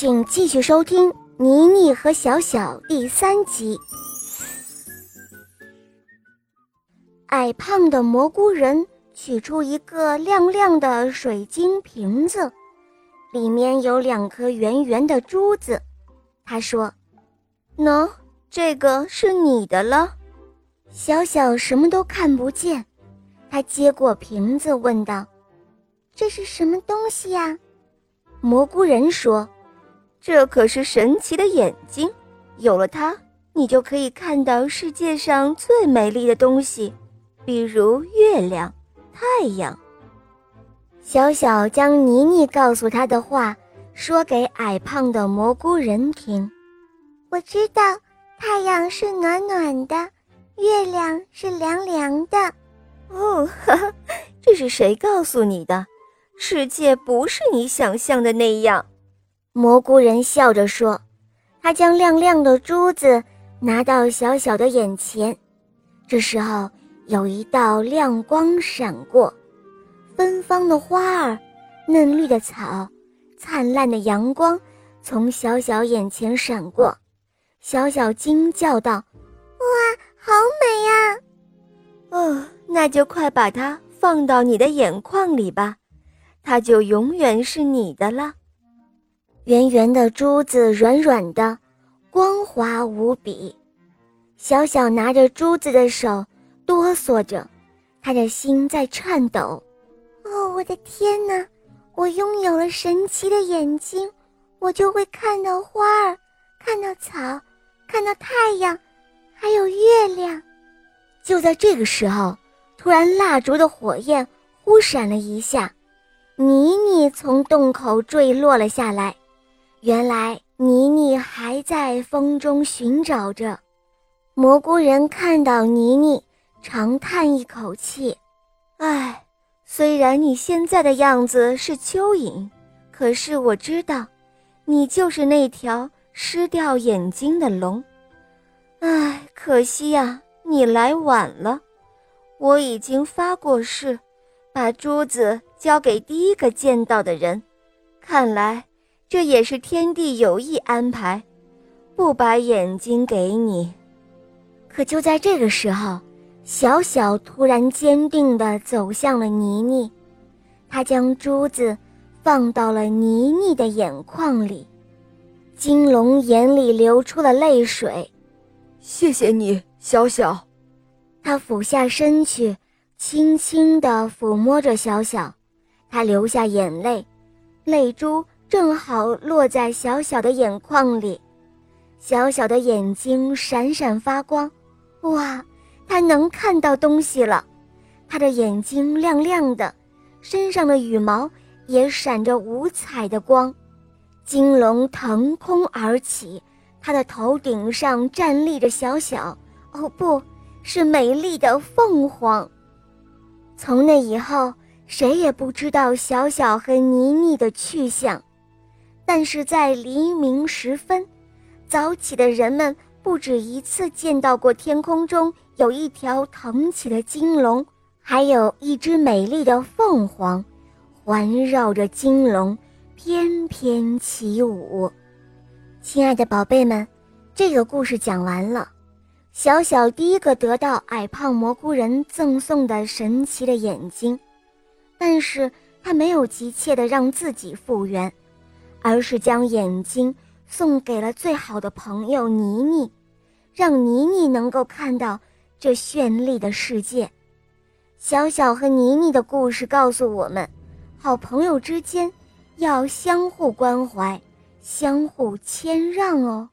请继续收听《妮妮和小小》第三集。矮胖的蘑菇人取出一个亮亮的水晶瓶子，里面有两颗圆圆的珠子。他说：“喏，这个是你的了。”小小什么都看不见，他接过瓶子问道：“这是什么东西呀？”蘑菇人说。这可是神奇的眼睛，有了它，你就可以看到世界上最美丽的东西，比如月亮、太阳。小小将妮妮告诉他的话说给矮胖的蘑菇人听。我知道，太阳是暖暖的，月亮是凉凉的。哦，哈哈，这是谁告诉你的？世界不是你想象的那样。蘑菇人笑着说：“他将亮亮的珠子拿到小小的眼前，这时候有一道亮光闪过，芬芳的花儿、嫩绿的草、灿烂的阳光从小小眼前闪过。小小惊叫道：‘哇，好美呀！’哦，那就快把它放到你的眼眶里吧，它就永远是你的了。”圆圆的珠子，软软的，光滑无比。小小拿着珠子的手哆嗦着，他的心在颤抖。哦，我的天哪！我拥有了神奇的眼睛，我就会看到花儿，看到草，看到太阳，还有月亮。就在这个时候，突然蜡烛的火焰忽闪了一下，妮妮从洞口坠落了下来。原来妮妮还在风中寻找着。蘑菇人看到妮妮，长叹一口气：“唉，虽然你现在的样子是蚯蚓，可是我知道，你就是那条失掉眼睛的龙。唉，可惜呀，你来晚了。我已经发过誓，把珠子交给第一个见到的人。看来……”这也是天地有意安排，不把眼睛给你。可就在这个时候，小小突然坚定地走向了妮妮，他将珠子放到了妮妮的眼眶里。金龙眼里流出了泪水。谢谢你，小小。他俯下身去，轻轻地抚摸着小小，他流下眼泪，泪珠。正好落在小小的眼眶里，小小的眼睛闪闪发光，哇，它能看到东西了！它的眼睛亮亮的，身上的羽毛也闪着五彩的光。金龙腾空而起，它的头顶上站立着小小，哦，不是美丽的凤凰。从那以后，谁也不知道小小和妮妮的去向。但是在黎明时分，早起的人们不止一次见到过天空中有一条腾起的金龙，还有一只美丽的凤凰，环绕着金龙翩翩起舞。亲爱的宝贝们，这个故事讲完了。小小第一个得到矮胖蘑菇人赠送的神奇的眼睛，但是他没有急切的让自己复原。而是将眼睛送给了最好的朋友妮妮，让妮妮能够看到这绚丽的世界。小小和妮妮的故事告诉我们，好朋友之间要相互关怀，相互谦让哦。